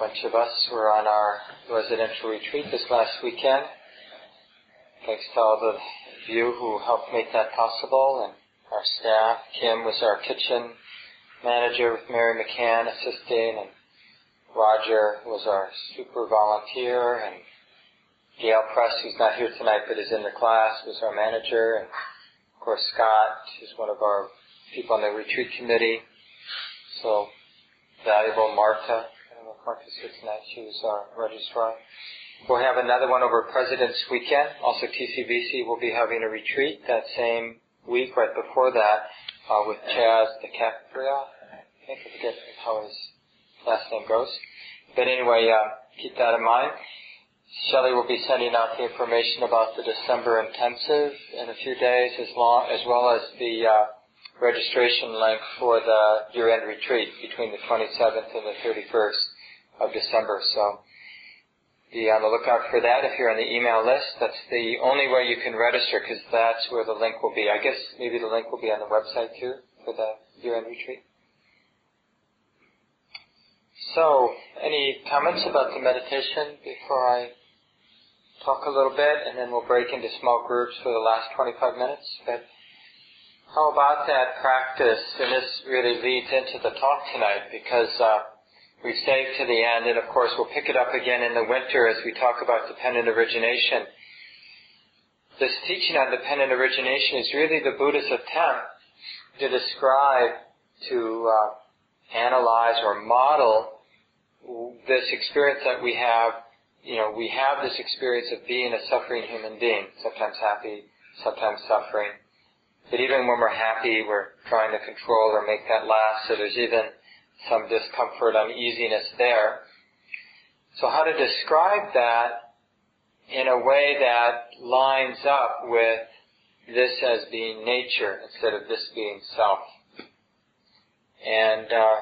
bunch of us were on our residential retreat this last weekend. Thanks to all of you who helped make that possible and our staff. Kim was our kitchen manager with Mary McCann assisting and Roger was our super volunteer and Gail Press, who's not here tonight but is in the class, was our manager and of course Scott is one of our people on the retreat committee. So valuable Martha. I don't know if Martha's here tonight. She was our registrar. We'll have another one over President's Weekend. Also TCBC will be having a retreat that same week, right before that, uh, with Chas DiCapua. I think I forget how his last name goes. But anyway, uh, keep that in mind. Shelley will be sending out the information about the December intensive in a few days, as, long, as well as the uh, registration link for the year-end retreat between the 27th and the 31st of December. So be on the lookout for that if you're on the email list. That's the only way you can register because that's where the link will be. I guess maybe the link will be on the website too for the year-end retreat. So, any comments about the meditation before I talk a little bit and then we'll break into small groups for the last 25 minutes? But how about that practice? And this really leads into the talk tonight because uh, we've saved to the end, and of course we'll pick it up again in the winter as we talk about dependent origination. This teaching on dependent origination is really the Buddha's attempt to describe, to uh, analyze or model this experience that we have. You know, we have this experience of being a suffering human being, sometimes happy, sometimes suffering. But even when we're happy, we're trying to control or make that last, so there's even some discomfort, uneasiness there. So how to describe that in a way that lines up with this as being nature instead of this being self. And uh,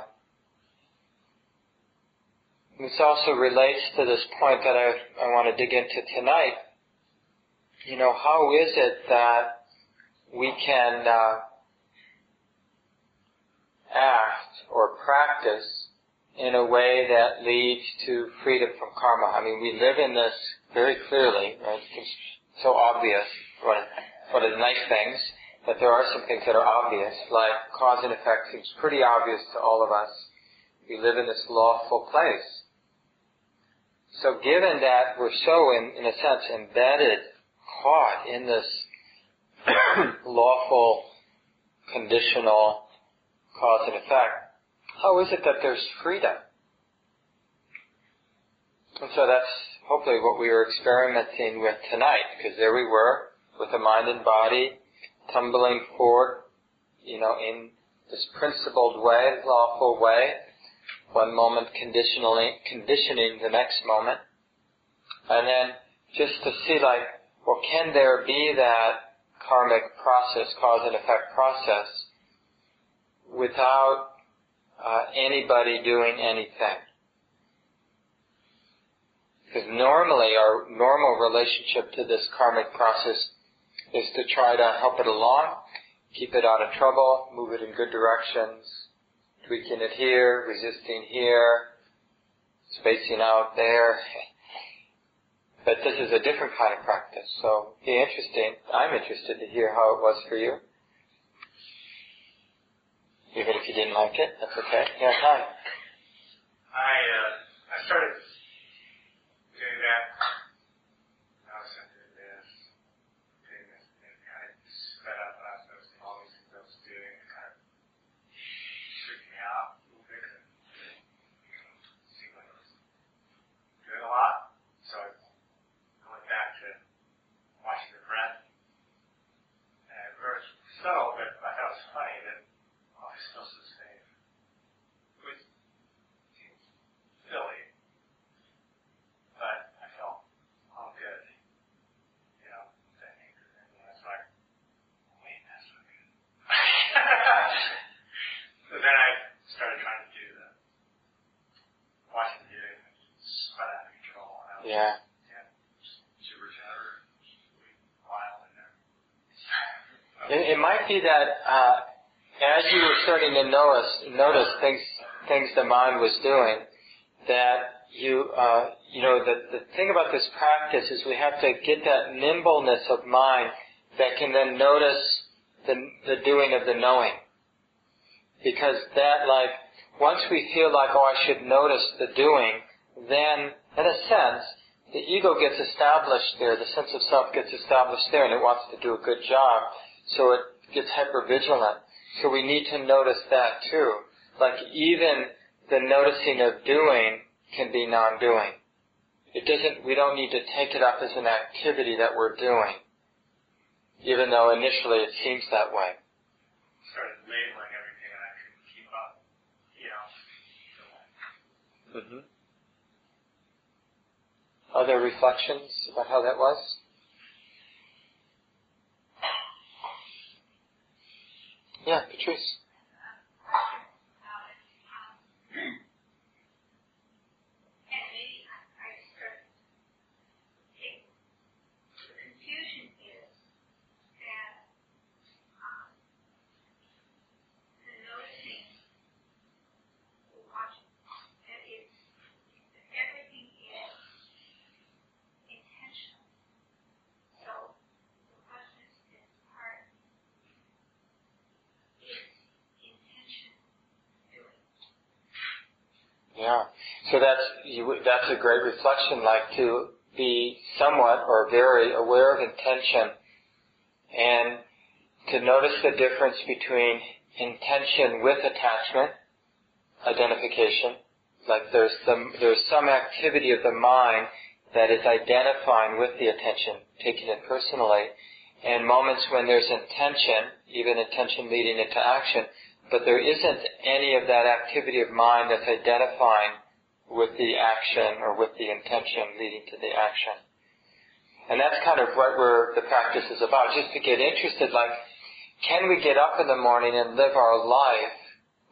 this also relates to this point that I, I want to dig into tonight. You know, how is it that we can uh, act or practice in a way that leads to freedom from karma. I mean, we live in this very clearly, right? It's so obvious, one, one of the nice things, that there are some things that are obvious, like cause and effect seems pretty obvious to all of us. We live in this lawful place. So given that we're so, in, in a sense, embedded, caught in this lawful, conditional cause and effect, how is it that there's freedom? And so that's hopefully what we were experimenting with tonight, because there we were, with the mind and body, tumbling forward, you know, in this principled way, lawful way, one moment conditionally, conditioning the next moment, and then just to see like, well, can there be that karmic process, cause and effect process, without uh, anybody doing anything. Because normally our normal relationship to this karmic process is to try to help it along, keep it out of trouble, move it in good directions, tweaking it here, resisting here, spacing out there. But this is a different kind of practice, so be interesting. I'm interested to hear how it was for you. Even if you didn't like it, that's okay. Yeah, hi. I uh, I started doing that. I was doing this, doing this, and kind of sped up. I was noticing all these things I was doing, and kind of freaked me out a little bit. And it seemed like I was doing a lot, so I went back to watching the breath. And it was subtle, but I thought it was funny that supposed to say, which seems silly, but I felt all good, you know, saying, and I was like, wait, that's not good. so then I started trying to do the watching the video and spun out of control. And I was Yeah. yeah, super chatter, wild in there. Might that uh, as you were starting to notice notice things things the mind was doing, that you, uh, you know, the, the thing about this practice is we have to get that nimbleness of mind that can then notice the, the doing of the knowing. Because that, like, once we feel like, oh, I should notice the doing, then, in a sense, the ego gets established there, the sense of self gets established there, and it wants to do a good job, so it gets hypervigilant. So we need to notice that too. Like even the noticing of doing can be non-doing. It doesn't, we don't need to take it up as an activity that we're doing, even though initially it seems that way. Started labeling everything and I couldn't keep up, you know. Mm-hmm. Other reflections about how that was? Yeah, Patrice. Yeah. So that's you, that's a great reflection, like to be somewhat or very aware of intention, and to notice the difference between intention with attachment, identification. Like there's some there's some activity of the mind that is identifying with the attention, taking it personally, and moments when there's intention, even intention leading into action, but there isn't any of that activity of mind that's identifying with the action or with the intention leading to the action. And that's kind of what we're, the practice is about, just to get interested, like, can we get up in the morning and live our life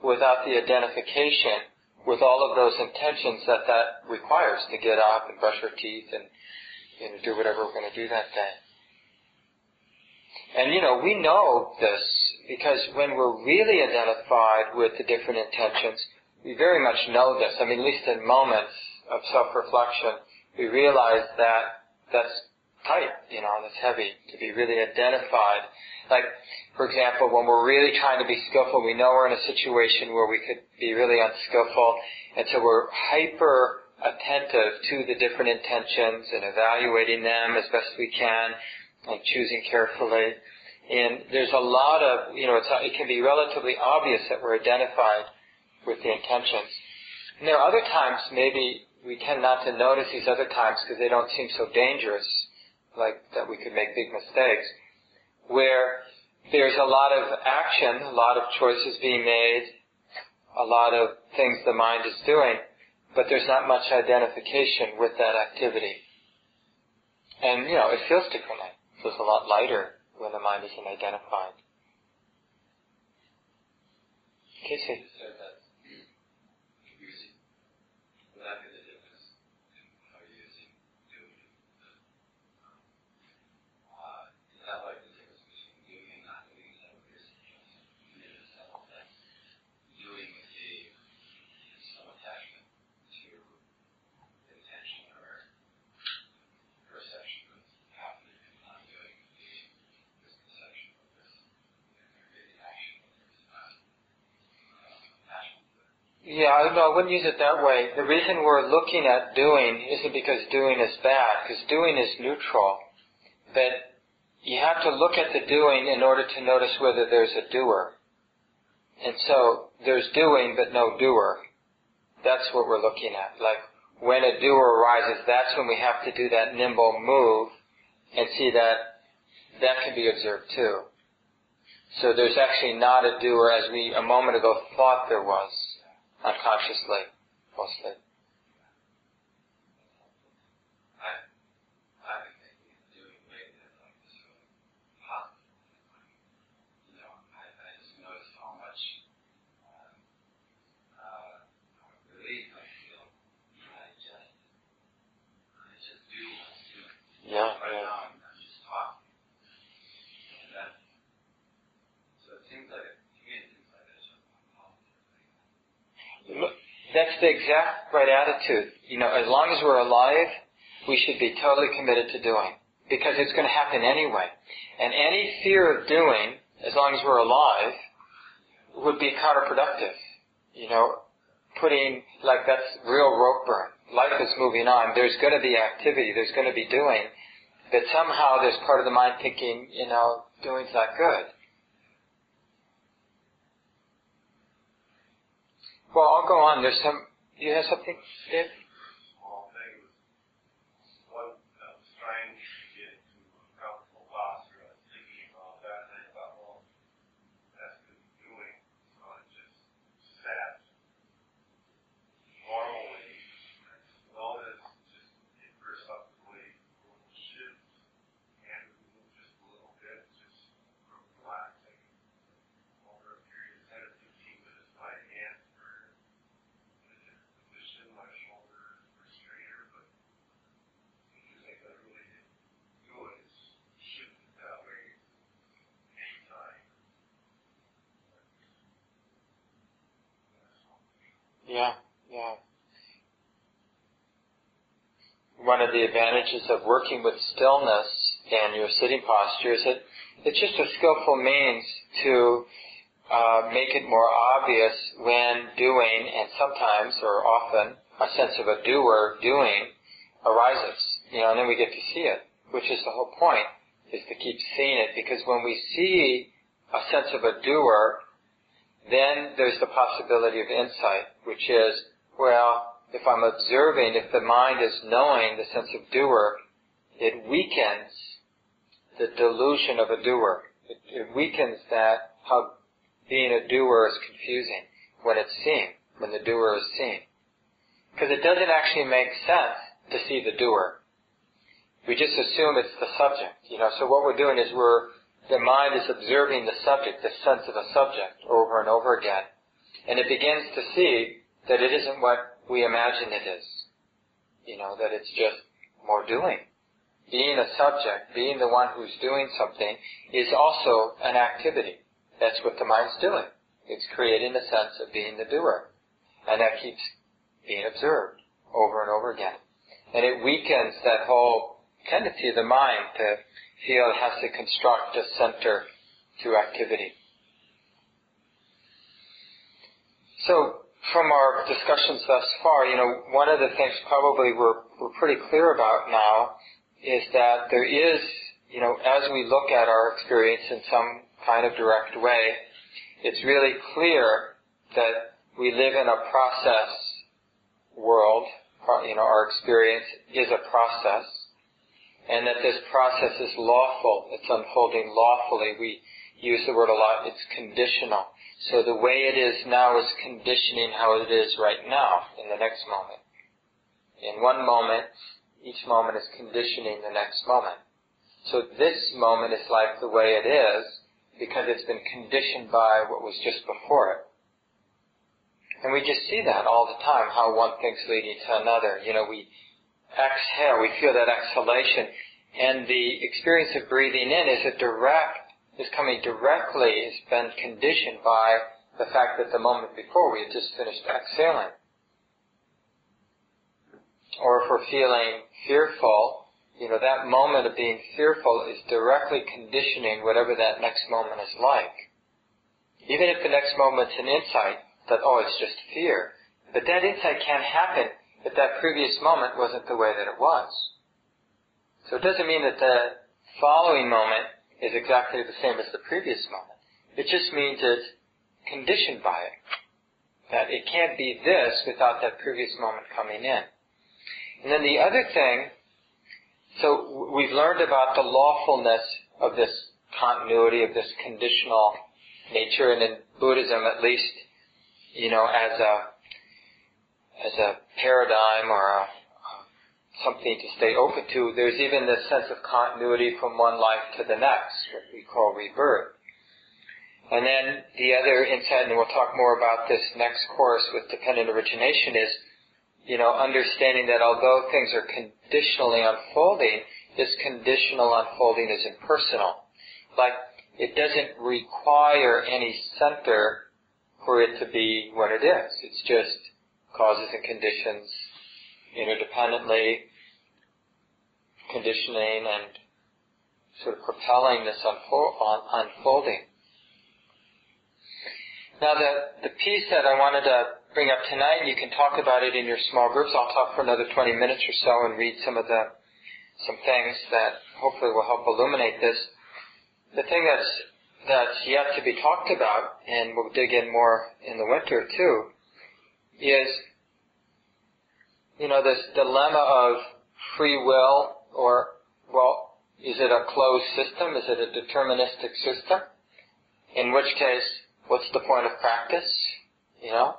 without the identification with all of those intentions that that requires to get up and brush our teeth and you know, do whatever we're going to do that day. And you know, we know this because when we're really identified with the different intentions, we very much know this. I mean, at least in moments of self-reflection, we realize that that's tight, you know, that's heavy to be really identified. Like, for example, when we're really trying to be skillful, we know we're in a situation where we could be really unskillful, and so we're hyper attentive to the different intentions and evaluating them as best we can and choosing carefully. And there's a lot of, you know, it can be relatively obvious that we're identified with the intentions. And there are other times maybe we tend not to notice these other times because they don't seem so dangerous, like that we could make big mistakes, where there's a lot of action, a lot of choices being made, a lot of things the mind is doing, but there's not much identification with that activity. And, you know, it feels differently. It feels a lot lighter when the mind isn't identified. Casey. Yeah, no, I wouldn't use it that way. The reason we're looking at doing isn't because doing is bad, because doing is neutral. But you have to look at the doing in order to notice whether there's a doer. And so there's doing but no doer. That's what we're looking at. Like when a doer arises, that's when we have to do that nimble move and see that that can be observed too. So there's actually not a doer as we a moment ago thought there was unconsciously, mostly. Yeah, yeah. that's that's the exact right attitude. You know, as long as we're alive, we should be totally committed to doing because it's going to happen anyway. And any fear of doing, as long as we're alive, would be counterproductive. You know, putting, like that's real rope burn. Life is moving on. There's going to be activity. There's going to be doing. But somehow there's part of the mind thinking, you know, doing's not good. Well, I'll go on. There's some. You have something, Dave? Yeah, yeah. One of the advantages of working with stillness and your sitting posture is that it's just a skillful means to uh, make it more obvious when doing, and sometimes or often a sense of a doer doing arises. You know, and then we get to see it, which is the whole point, is to keep seeing it. Because when we see a sense of a doer, then there's the possibility of insight, which is, well, if I'm observing, if the mind is knowing the sense of doer, it weakens the delusion of a doer. It, it weakens that how being a doer is confusing when it's seen, when the doer is seen. Because it doesn't actually make sense to see the doer. We just assume it's the subject, you know. So what we're doing is we're the mind is observing the subject, the sense of a subject, over and over again. And it begins to see that it isn't what we imagine it is. You know, that it's just more doing. Being a subject, being the one who's doing something, is also an activity. That's what the mind's doing. It's creating a sense of being the doer. And that keeps being observed over and over again. And it weakens that whole tendency of the mind to feel it has to construct a center to activity. So, from our discussions thus far, you know, one of the things probably we're, we're pretty clear about now is that there is, you know, as we look at our experience in some kind of direct way, it's really clear that we live in a process world. You know, our experience is a process and that this process is lawful, it's unfolding lawfully. We use the word a lot, it's conditional. So the way it is now is conditioning how it is right now, in the next moment. In one moment, each moment is conditioning the next moment. So this moment is like the way it is, because it's been conditioned by what was just before it. And we just see that all the time, how one thing's leading to another. You know, we exhale, we feel that exhalation, and the experience of breathing in is a direct, is coming directly, has been conditioned by the fact that the moment before we had just finished exhaling. Or if we're feeling fearful, you know, that moment of being fearful is directly conditioning whatever that next moment is like. Even if the next moment's an insight that, oh, it's just fear, but that insight can't happen if that previous moment wasn't the way that it was. So it doesn't mean that the following moment is exactly the same as the previous moment. It just means it's conditioned by it. That it can't be this without that previous moment coming in. And then the other thing, so we've learned about the lawfulness of this continuity, of this conditional nature, and in Buddhism at least, you know, as a as a paradigm or a, something to stay open to, there's even this sense of continuity from one life to the next, what we call rebirth. And then the other insight, and we'll talk more about this next course with dependent origination, is, you know, understanding that although things are conditionally unfolding, this conditional unfolding is impersonal. Like, it doesn't require any center for it to be what it is. It's just causes and conditions interdependently, conditioning and sort of propelling this unfolding. Now the, the piece that I wanted to bring up tonight, you can talk about it in your small groups. I'll talk for another 20 minutes or so and read some of the, some things that hopefully will help illuminate this. The thing that's, that's yet to be talked about, and we'll dig in more in the winter too, is, you know, this dilemma of free will or, well, is it a closed system? Is it a deterministic system? In which case, what's the point of practice? You know?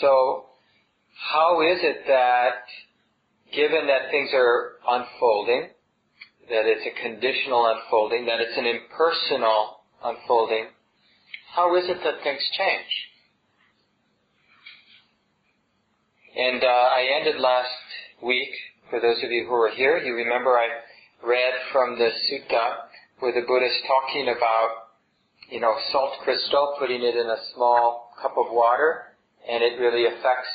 So, how is it that, given that things are unfolding, that it's a conditional unfolding, that it's an impersonal unfolding, how is it that things change? And uh, I ended last week, for those of you who were here, you remember I read from the sutta where the Buddha is talking about, you know, salt crystal, putting it in a small cup of water, and it really affects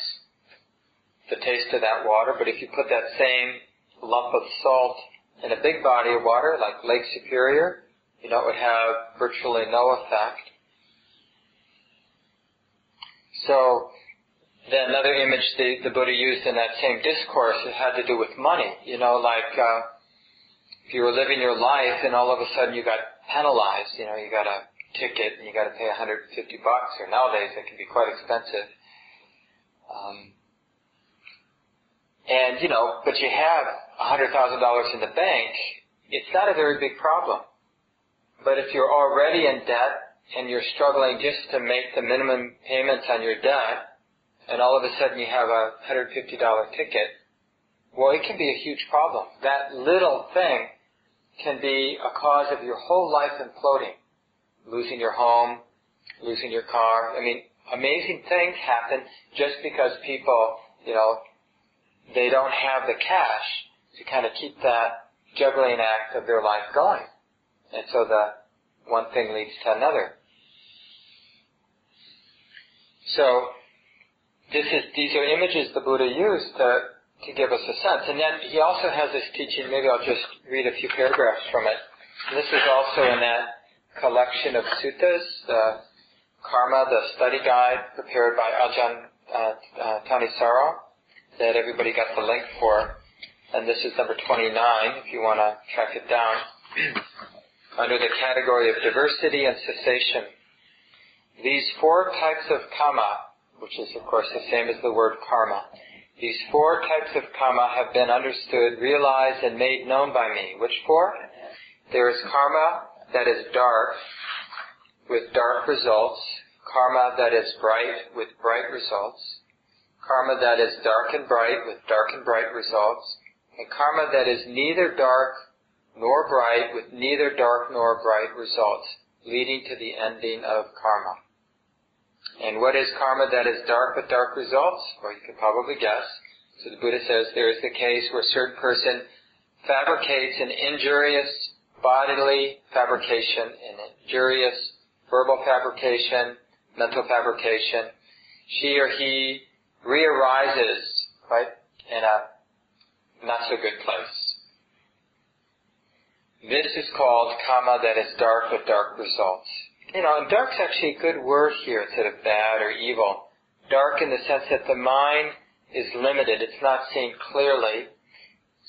the taste of that water. But if you put that same lump of salt in a big body of water, like Lake Superior, you know, it would have virtually no effect. So, then another image the, the Buddha used in that same discourse, had to do with money. You know, like, uh, if you were living your life and all of a sudden you got penalized, you know, you got a ticket and you got to pay 150 bucks, or nowadays it can be quite expensive. Um, and, you know, but you have $100,000 in the bank, it's not a very big problem. But if you're already in debt and you're struggling just to make the minimum payments on your debt, and all of a sudden you have a $150 ticket, well, it can be a huge problem. That little thing can be a cause of your whole life imploding. Losing your home, losing your car. I mean, amazing things happen just because people, you know, they don't have the cash to kind of keep that juggling act of their life going. And so the one thing leads to another. So this is these are images the Buddha used to to give us a sense. And then he also has this teaching, maybe I'll just read a few paragraphs from it. And this is also in that collection of suttas, uh, Karma, the study guide prepared by Ajahn uh, uh, Thanissaro that everybody got the link for. And this is number 29 if you want to track it down. Under the category of diversity and cessation. These four types of kamma, which is of course the same as the word karma, these four types of karma have been understood, realized, and made known by me. Which four? There is karma that is dark, with dark results, karma that is bright with bright results, karma that is dark and bright with dark and bright results, and karma that is neither dark nor bright with neither dark nor bright results, leading to the ending of karma. And what is karma that is dark with dark results? Well, you can probably guess. So the Buddha says there is the case where a certain person fabricates an injurious bodily fabrication, an injurious verbal fabrication, mental fabrication, she or he rearises, right, in a not so good place. This is called karma that is dark with dark results. You know, and dark's actually a good word here instead of bad or evil. Dark in the sense that the mind is limited, it's not seen clearly,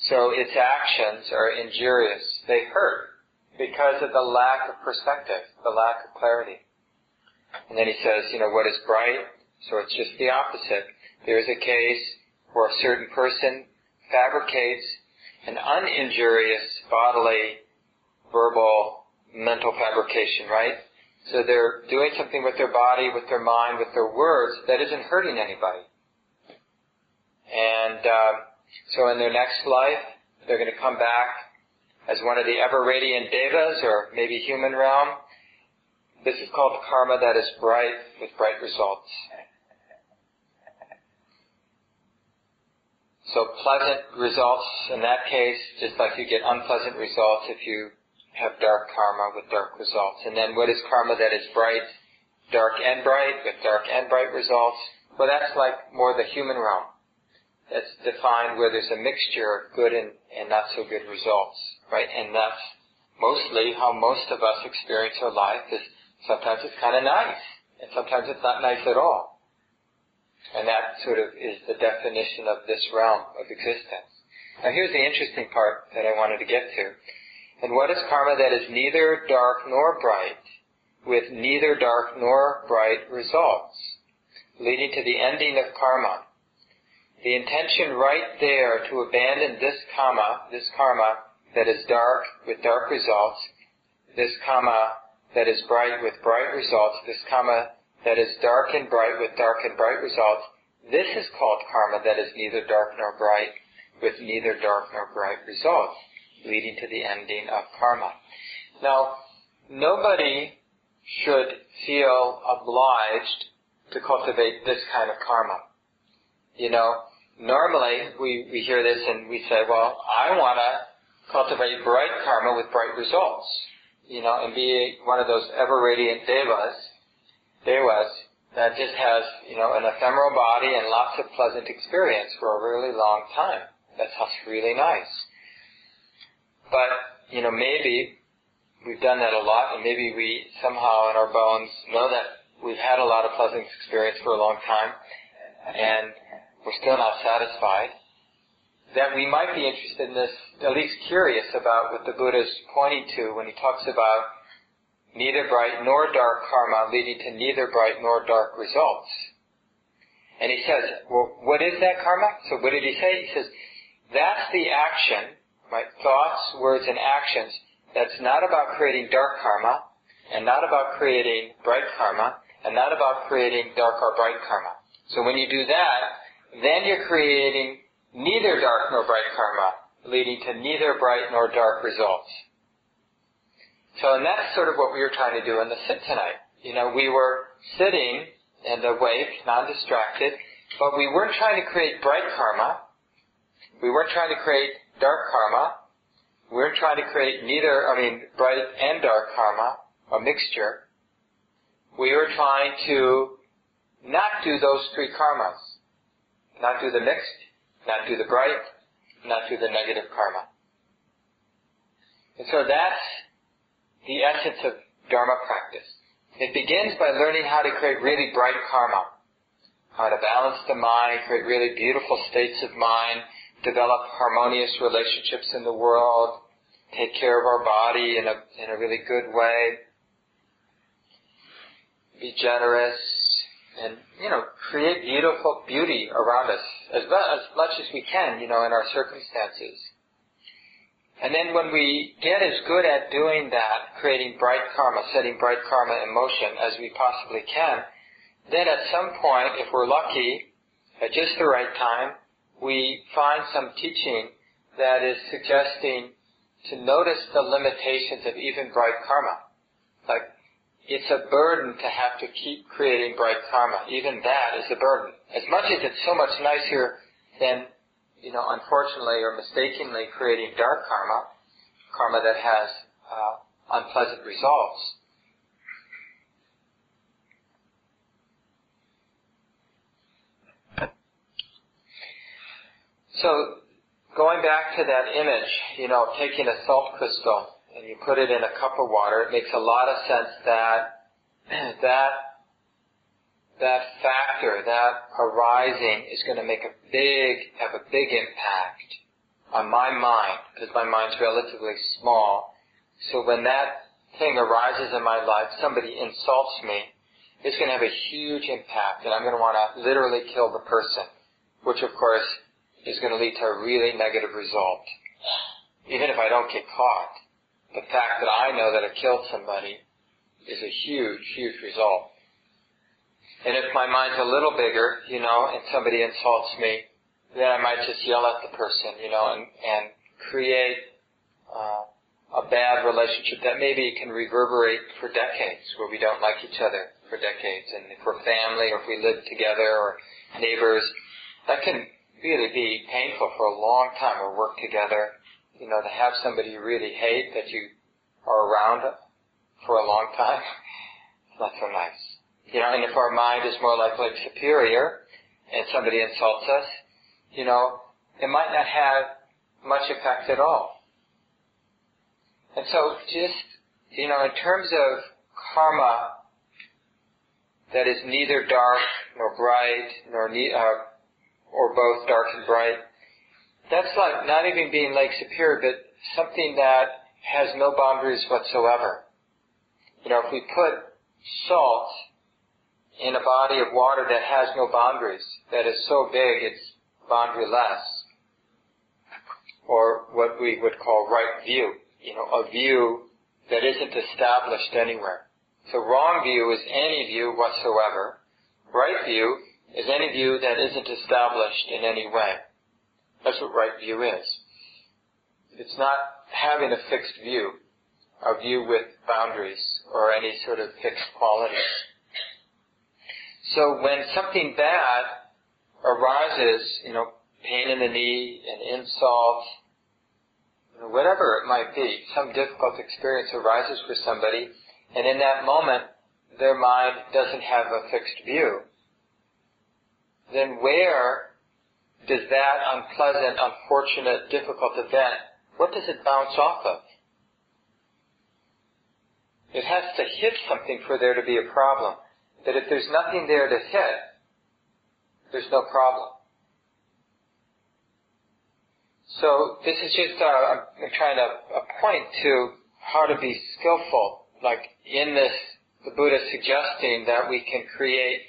so its actions are injurious. They hurt because of the lack of perspective, the lack of clarity. And then he says, you know, what is bright? So it's just the opposite. There's a case where a certain person fabricates an uninjurious bodily, verbal, mental fabrication, right? So they're doing something with their body, with their mind, with their words that isn't hurting anybody. And um, so in their next life, they're going to come back as one of the ever radiant devas or maybe human realm. This is called karma that is bright with bright results. So pleasant results in that case, just like you get unpleasant results if you have dark karma with dark results. And then what is karma that is bright, dark and bright, with dark and bright results? Well, that's like more the human realm. That's defined where there's a mixture of good and, and not so good results, right? And that's mostly how most of us experience our life is sometimes it's kind of nice, and sometimes it's not nice at all. And that sort of is the definition of this realm of existence. Now here's the interesting part that I wanted to get to. And what is karma that is neither dark nor bright, with neither dark nor bright results, leading to the ending of karma? The intention right there to abandon this karma, this karma that is dark with dark results, this karma that is bright with bright results, this karma that is dark and bright with dark and bright results, this is called karma that is neither dark nor bright with neither dark nor bright results leading to the ending of karma. Now, nobody should feel obliged to cultivate this kind of karma. You know, normally we, we hear this and we say, well, I want to cultivate bright karma with bright results. You know, and be one of those ever radiant devas, devas that just has, you know, an ephemeral body and lots of pleasant experience for a really long time. That sounds really nice. But, you know, maybe we've done that a lot and maybe we somehow in our bones know that we've had a lot of pleasant experience for a long time and we're still not satisfied. That we might be interested in this, at least curious about what the Buddha is pointing to when he talks about neither bright nor dark karma leading to neither bright nor dark results. And he says, well, what is that karma? So what did he say? He says, that's the action right? Thoughts, words, and actions. That's not about creating dark karma, and not about creating bright karma, and not about creating dark or bright karma. So when you do that, then you're creating neither dark nor bright karma, leading to neither bright nor dark results. So, and that's sort of what we were trying to do in the sit tonight. You know, we were sitting and awake, non-distracted, but we weren't trying to create bright karma. We weren't trying to create dark karma. We're trying to create neither, I mean, bright and dark karma, a mixture. We are trying to not do those three karmas. Not do the mixed, not do the bright, not do the negative karma. And so that's the essence of Dharma practice. It begins by learning how to create really bright karma, how to balance the mind, create really beautiful states of mind, develop harmonious relationships in the world, take care of our body in a, in a really good way, be generous, and, you know, create beautiful beauty around us as, as much as we can, you know, in our circumstances. And then when we get as good at doing that, creating bright karma, setting bright karma in motion as we possibly can, then at some point, if we're lucky, at just the right time, we find some teaching that is suggesting to notice the limitations of even bright karma. Like, it's a burden to have to keep creating bright karma. Even that is a burden. As much as it's so much nicer than, you know, unfortunately or mistakenly creating dark karma, karma that has uh, unpleasant results, So going back to that image, you know, taking a salt crystal and you put it in a cup of water, it makes a lot of sense that that that factor, that arising is going to make a big, have a big impact on my mind, because my mind's relatively small. So when that thing arises in my life, somebody insults me, it's going to have a huge impact, and I'm going to want to literally kill the person, which of course is going to lead to a really negative result. Even if I don't get caught, the fact that I know that I killed somebody is a huge, huge result. And if my mind's a little bigger, you know, and somebody insults me, then I might just yell at the person, you know, and, and create uh, a bad relationship that maybe can reverberate for decades, where we don't like each other for decades. And if we're family, or if we live together, or neighbors, that can really be painful for a long time or work together. You know, to have somebody you really hate that you are around for a long time, it's not so nice. You know, and if our mind is more like, Lake Superior, and somebody insults us, you know, it might not have much effect at all. And so just, you know, in terms of karma that is neither dark nor bright, nor ne- uh, or both dark and bright, that's like not even being Lake Superior, but something that has no boundaries whatsoever. You know, if we put salt in a body of water that has no boundaries, that is so big it's boundaryless, or what we would call right view, you know, a view that isn't established anywhere. So wrong view is any view whatsoever. Right view is any view that isn't established in any way. That's what right view is. It's not having a fixed view, a view with boundaries or any sort of fixed qualities. So when something bad arises, you know, pain in the knee, an insult, whatever it might be, some difficult experience arises for somebody, and in that moment, their mind doesn't have a fixed view, then where does that unpleasant, unfortunate, difficult event, what does it bounce off of? It has to hit something for there to be a problem. That if there's nothing there to hit, there's no problem. So this is just, uh, I'm trying to point to how to be skillful. Like in this, the Buddha suggesting that we can create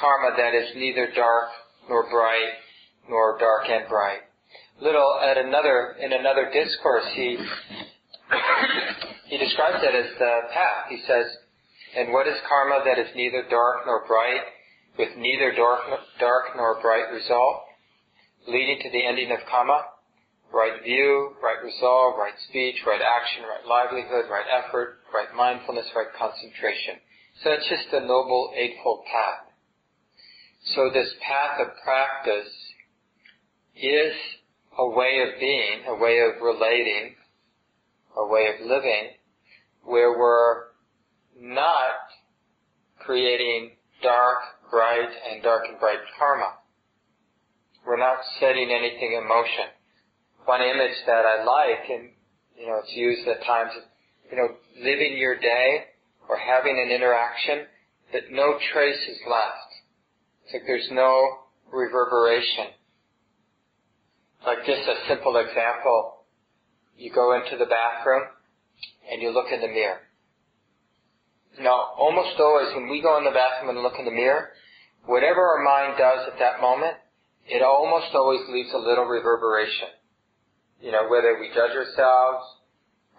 karma that is neither dark nor bright, nor dark and bright. Little at another in another discourse, he he describes it as the path. He says, "And what is karma that is neither dark nor bright, with neither dark, dark nor bright result, leading to the ending of karma?" right view, right resolve, right speech, right action, right livelihood, right effort, right mindfulness, right concentration. So it's just a noble eightfold path. So this path of practice is a way of being, a way of relating, a way of living, where we're not creating dark, bright, and dark and bright karma. We're not setting anything in motion one image that I like, and you know, it's used at times, you know, living your day or having an interaction that no trace is left. It's like there's no reverberation. Like just a simple example, you go into the bathroom and you look in the mirror. Now, almost always when we go in the bathroom and look in the mirror, whatever our mind does at that moment, it almost always leaves a little reverberation. You know, whether we judge ourselves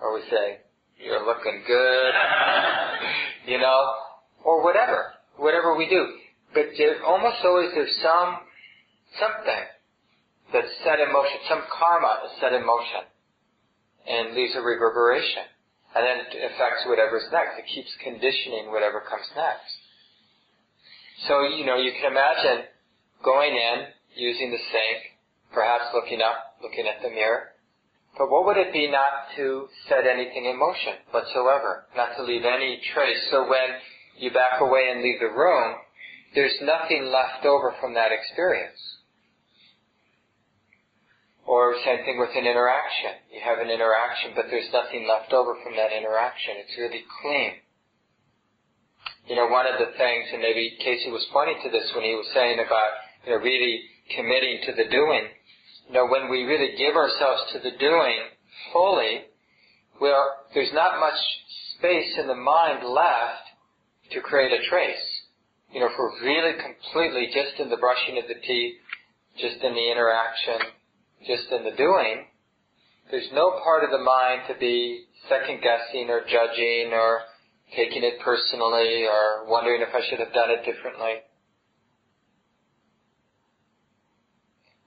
or we say, you're looking good, you know, or whatever, whatever we do. But there, almost always there's some, something that's set in motion, some karma is set in motion and leaves a reverberation. And then it affects whatever's next. It keeps conditioning whatever comes next. So, you know, you can imagine going in, using the sink, perhaps looking up, looking at the mirror. But what would it be not to set anything in motion whatsoever, not to leave any trace? So when you back away and leave the room, there's nothing left over from that experience. Or same thing with an interaction. You have an interaction, but there's nothing left over from that interaction. It's really clean. You know, one of the things, and maybe Casey was pointing to this when he was saying about, you know, really committing to the doing, you know, when we really give ourselves to the doing fully, well, there's not much space in the mind left to create a trace. You know, if we're really completely just in the brushing of the teeth, just in the interaction, just in the doing, there's no part of the mind to be second guessing or judging or taking it personally or wondering if I should have done it differently.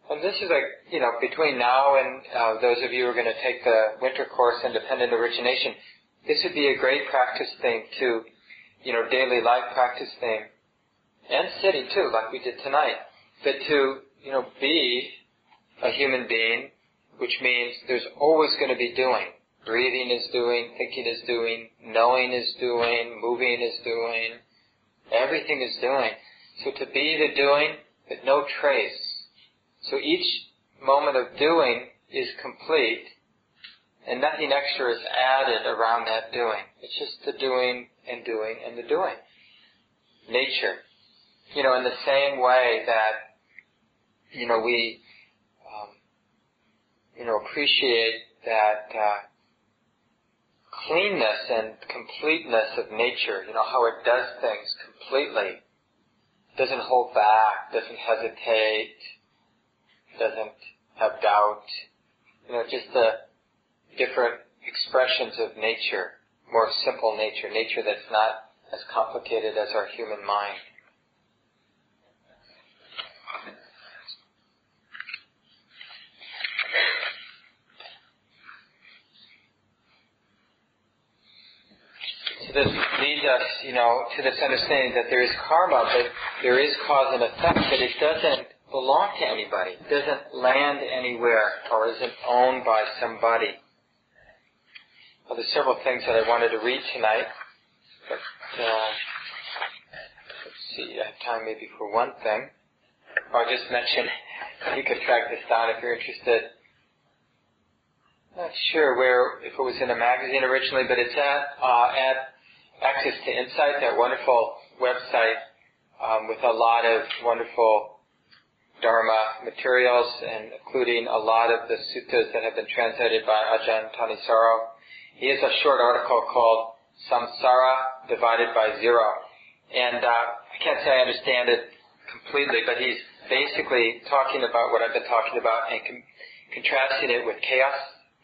And this is like, you know, between now and uh, those of you who are going to take the winter course in Dependent Origination, this would be a great practice thing to, you know, daily life practice thing. And sitting too, like we did tonight. But to, you know, be a human being, which means there's always going to be doing. Breathing is doing, thinking is doing, knowing is doing, moving is doing, everything is doing. So to be the doing but no trace. So each moment of doing is complete, and nothing extra is added around that doing. It's just the doing and doing and the doing. Nature. You know, in the same way that, you know, we, um, you know, appreciate that uh, cleanness and completeness of nature, you know, how it does things completely. Doesn't hold back, doesn't hesitate, doesn't have doubt. You know, just the different expressions of nature, more simple nature, nature that's not as complicated as our human mind. So this leads us, you know, to this understanding that there is karma, but there is cause and effect, but it doesn't belong to anybody. It doesn't land anywhere or isn't owned by somebody. Well, there's several things that I wanted to read tonight, but uh, let's see, I have time maybe for one thing. I'll just mention, you can track this down if you're interested. Not sure where, if it was in a magazine originally, but it's at, uh, at Access to Insight, that wonderful website um, with a lot of wonderful Dharma materials, and including a lot of the suttas that have been translated by Ajahn Thanissaro he has a short article called Samsara Divided by Zero. And uh, I can't say I understand it completely, but he's basically talking about what I've been talking about and com- contrasting it with chaos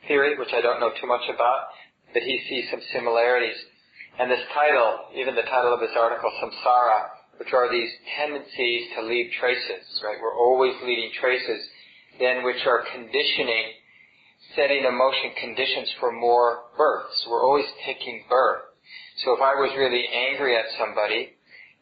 theory, which I don't know too much about, but he sees some similarities. And this title, even the title of his article, Samsara, which are these tendencies to leave traces, right? We're always leaving traces, then which are conditioning setting emotion conditions for more births. We're always taking birth. So if I was really angry at somebody,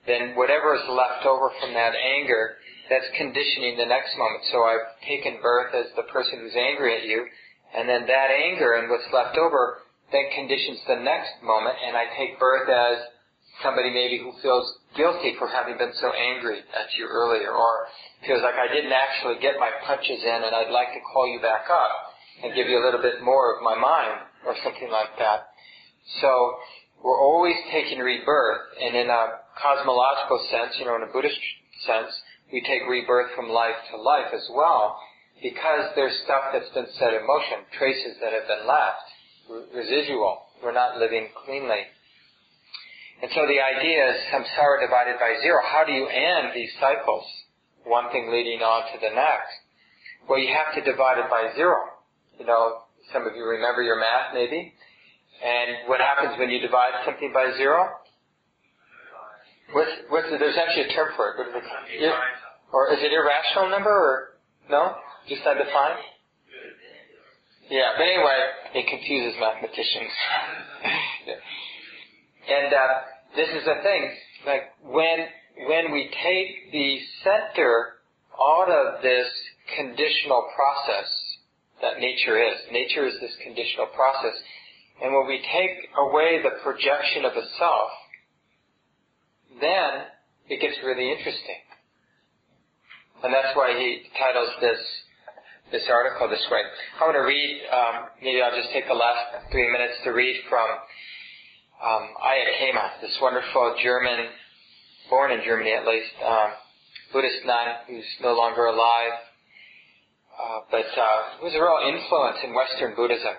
then whatever is left over from that anger, that's conditioning the next moment. So I've taken birth as the person who's angry at you, and then that anger and what's left over then conditions the next moment, and I take birth as somebody maybe who feels guilty for having been so angry at you earlier, or feels like I didn't actually get my punches in and I'd like to call you back up and give you a little bit more of my mind or something like that. So we're always taking rebirth, and in a cosmological sense, you know, in a Buddhist sense, we take rebirth from life to life as well, because there's stuff that's been set in motion, traces that have been left, residual. We're not living cleanly. And so the idea is samsara divided by zero. How do you end these cycles? One thing leading on to the next. Well, you have to divide it by zero. You know, some of you remember your math maybe. And what happens when you divide something by zero? What's, what's the, there's actually a term for it. What is it? Ir, or is it irrational number or no? Just undefined? Yeah, but anyway, it confuses mathematicians. and uh, this is the thing, like when when we take the center out of this conditional process, that nature is. Nature is this conditional process. And when we take away the projection of a self, then it gets really interesting. And that's why he titles this this article this way. I want to read, um, maybe I'll just take the last three minutes to read from um, this wonderful German, born in Germany at least, um, Buddhist nun who's no longer alive, uh, but uh, was a real influence in Western Buddhism.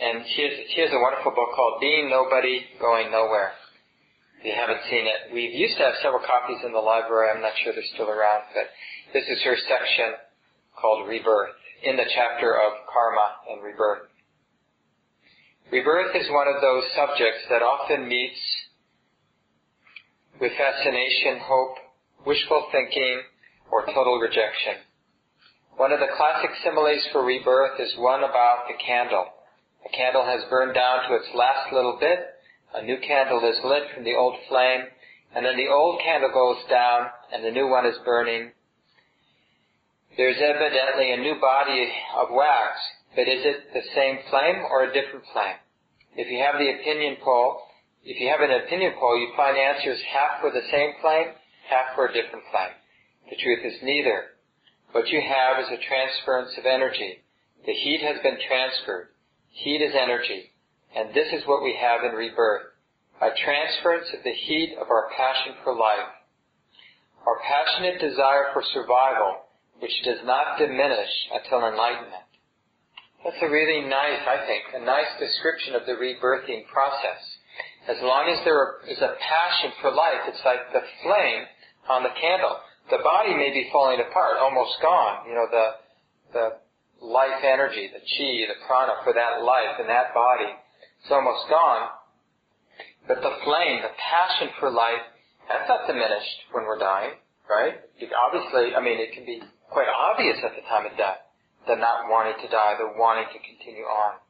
And she has, she has a wonderful book called Being Nobody, Going Nowhere. If you haven't seen it, we used to have several copies in the library. I'm not sure they're still around, but this is her section called Rebirth in the chapter of Karma and Rebirth. Rebirth is one of those subjects that often meets with fascination, hope, wishful thinking, or total rejection. One of the classic similes for rebirth is one about the candle. A candle has burned down to its last little bit, a new candle is lit from the old flame, and then the old candle goes down and the new one is burning. There's evidently a new body of wax, but is it the same flame or a different flame? If you have the opinion poll, if you have an opinion poll, you find answers half for the same flame, half for a different flame. The truth is neither. What you have is a transference of energy. The heat has been transferred. Heat is energy. And this is what we have in rebirth. A transference of the heat of our passion for life. Our passionate desire for survival, which does not diminish until enlightenment. That's a really nice, I think, a nice description of the rebirthing process. As long as there is a passion for life, it's like the flame on the candle. The body may be falling apart, almost gone. You know, the, the life energy, the chi, the prana for that life in that body, it's almost gone. But the flame, the passion for life, that's not diminished when we're dying, right? It obviously, I mean, it can be quite obvious at the time of death, the not wanting to die, the wanting to continue on.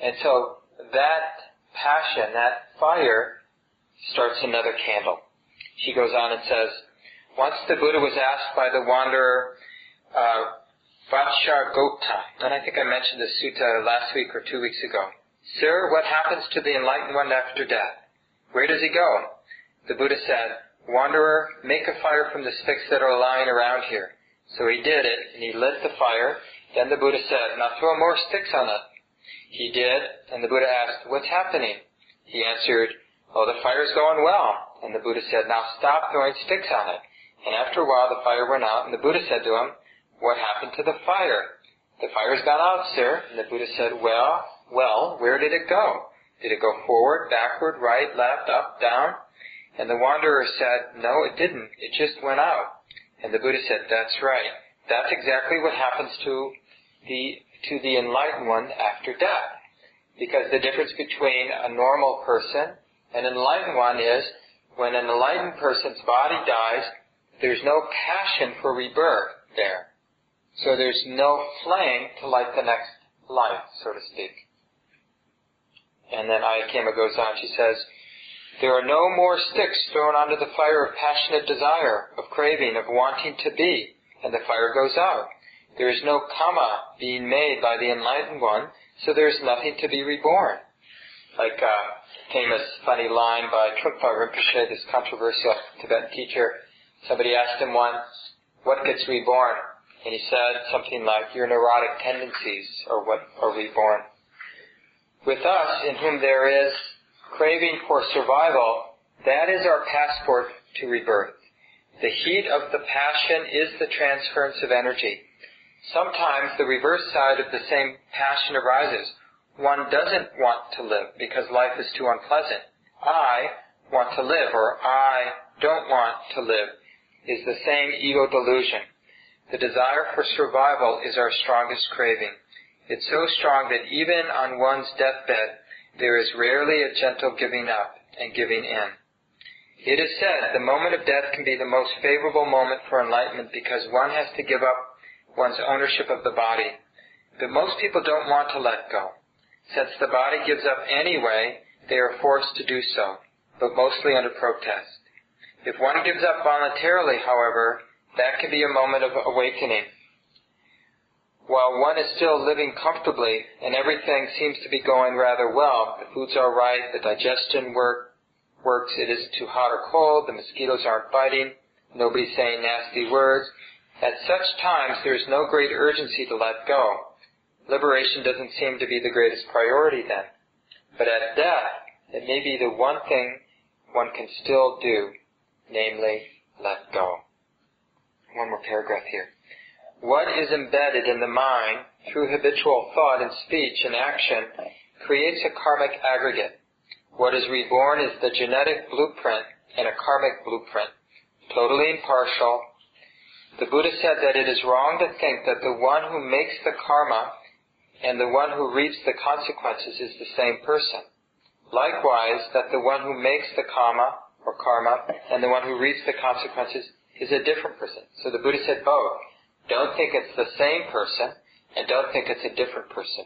And so that passion, that fire, starts another candle. She goes on and says, once the Buddha was asked by the wanderer, uh, Vacchagotta, and I think I mentioned this sutta last week or two weeks ago. Sir, what happens to the enlightened one after death? Where does he go? The Buddha said, Wanderer, make a fire from the sticks that are lying around here. So he did it, and he lit the fire. Then the Buddha said, Now throw more sticks on it. He did, and the Buddha asked, What's happening? He answered, Oh, the fire's going well. And the Buddha said, Now stop throwing sticks on it. And after a while the fire went out, and the Buddha said to him, What happened to the fire? The fire's gone out, sir. And the Buddha said, Well, well, where did it go? Did it go forward, backward, right, left, up, down? And the wanderer said, No, it didn't. It just went out. And the Buddha said, That's right. That's exactly what happens to the to the enlightened one after death. Because the difference between a normal person and an enlightened one is when an enlightened person's body dies, there's no passion for rebirth there. So there's no flame to light the next life, so to speak. And then Ayya Khema goes on, she says, There are no more sticks thrown onto the fire of passionate desire, of craving, of wanting to be, and the fire goes out. There is no karma being made by the enlightened one, so there is nothing to be reborn. Like a famous funny line by Trungpa Rinpoche, this controversial Tibetan teacher. Somebody asked him once, what gets reborn? And he said something like, your neurotic tendencies are what are reborn. With us, in whom there is craving for survival, that is our passport to rebirth. The heat of the passion is the transference of energy. Sometimes the reverse side of the same passion arises. One doesn't want to live because life is too unpleasant. I want to live or I don't want to live is the same ego delusion. The desire for survival is our strongest craving. It's so strong that even on one's deathbed, there is rarely a gentle giving up and giving in. It is said the moment of death can be the most favorable moment for enlightenment because one has to give up one's ownership of the body. But most people don't want to let go. Since the body gives up anyway, they are forced to do so, but mostly under protest. If one gives up voluntarily, however, that can be a moment of awakening while one is still living comfortably and everything seems to be going rather well, the foods are right, the digestion work, works, it isn't too hot or cold, the mosquitoes aren't biting, nobody's saying nasty words, at such times there is no great urgency to let go. Liberation doesn't seem to be the greatest priority then. But at death, it may be the one thing one can still do, namely, let go. One more paragraph here. What is embedded in the mind through habitual thought and speech and action creates a karmic aggregate. What is reborn is the genetic blueprint and a karmic blueprint, totally impartial. The Buddha said that it is wrong to think that the one who makes the karma and the one who reaps the consequences is the same person. Likewise, that the one who makes the karma or karma and the one who reaps the consequences is a different person. So the Buddha said both. Don't think it's the same person, and don't think it's a different person.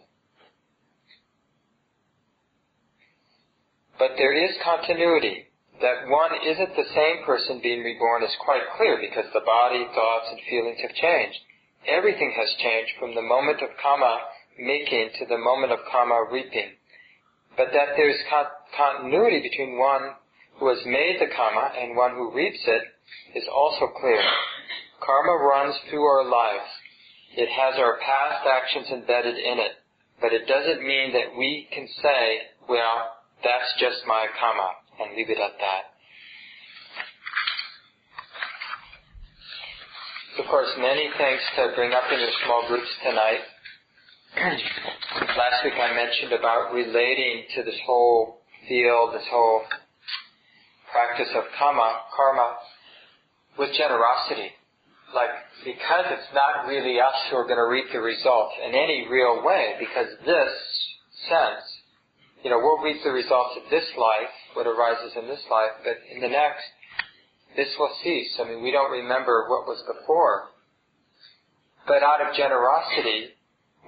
But there is continuity. That one isn't the same person being reborn is quite clear because the body, thoughts, and feelings have changed. Everything has changed from the moment of karma making to the moment of karma reaping. But that there's con- continuity between one who has made the karma and one who reaps it is also clear. Karma runs through our lives. It has our past actions embedded in it. But it doesn't mean that we can say, well, that's just my karma, and leave it at that. Of course, many things to bring up in your small groups tonight. Last week I mentioned about relating to this whole field, this whole practice of karma, karma, with generosity. Like, because it's not really us who are going to reap the results in any real way, because this sense, you know, we'll reap the results of this life, what arises in this life, but in the next, this will cease. I mean, we don't remember what was before. But out of generosity,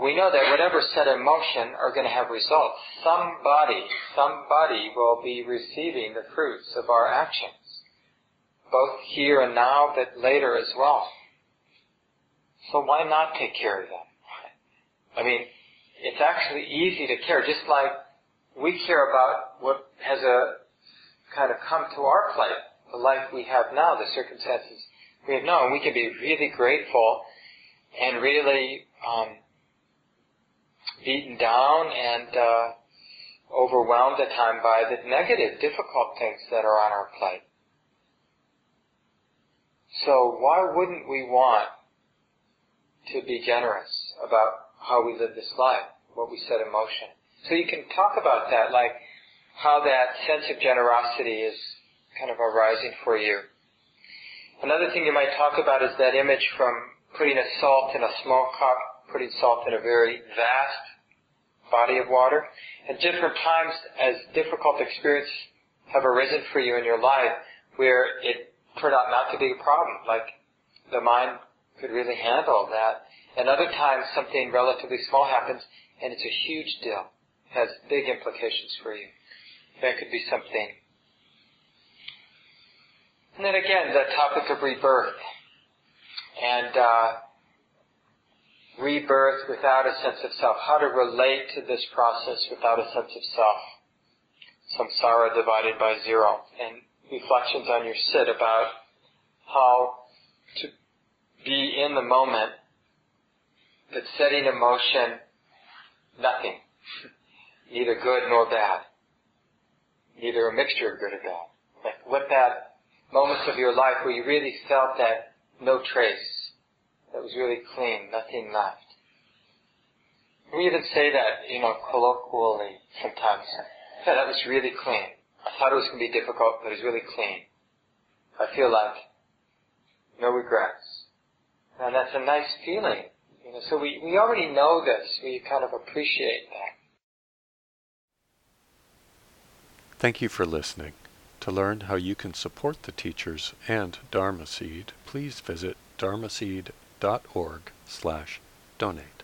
we know that whatever set in motion are going to have results. Somebody, somebody will be receiving the fruits of our actions both here and now, but later as well. So why not take care of them? I mean, it's actually easy to care, just like we care about what has a kind of come to our plate, the life we have now, the circumstances we have now, and we can be really grateful and really um, beaten down and uh, overwhelmed at times by the negative, difficult things that are on our plate. So why wouldn't we want to be generous about how we live this life, what we set in motion? So you can talk about that, like how that sense of generosity is kind of arising for you. Another thing you might talk about is that image from putting a salt in a small cup, putting salt in a very vast body of water. At different times, as difficult experiences have arisen for you in your life, where it turned out not to be a problem. Like the mind could really handle that. And other times something relatively small happens and it's a huge deal. Has big implications for you. That could be something. And then again, the topic of rebirth. And uh, rebirth without a sense of self. How to relate to this process without a sense of self. Samsara divided by zero. And reflections on your sit about how to be in the moment, but setting in motion nothing, neither good nor bad, neither a mixture of good or bad. Like what that moments of your life where you really felt that no trace, that was really clean, nothing left. We even say that, you know, colloquially sometimes. That was really clean. I thought it was going to be difficult, but it's really clean. I feel like no regrets. And that's a nice feeling. You know, so we, we already know this. We kind of appreciate that. Thank you for listening. To learn how you can support the teachers and Dharma Seed, please visit dharmaseed.org slash donate.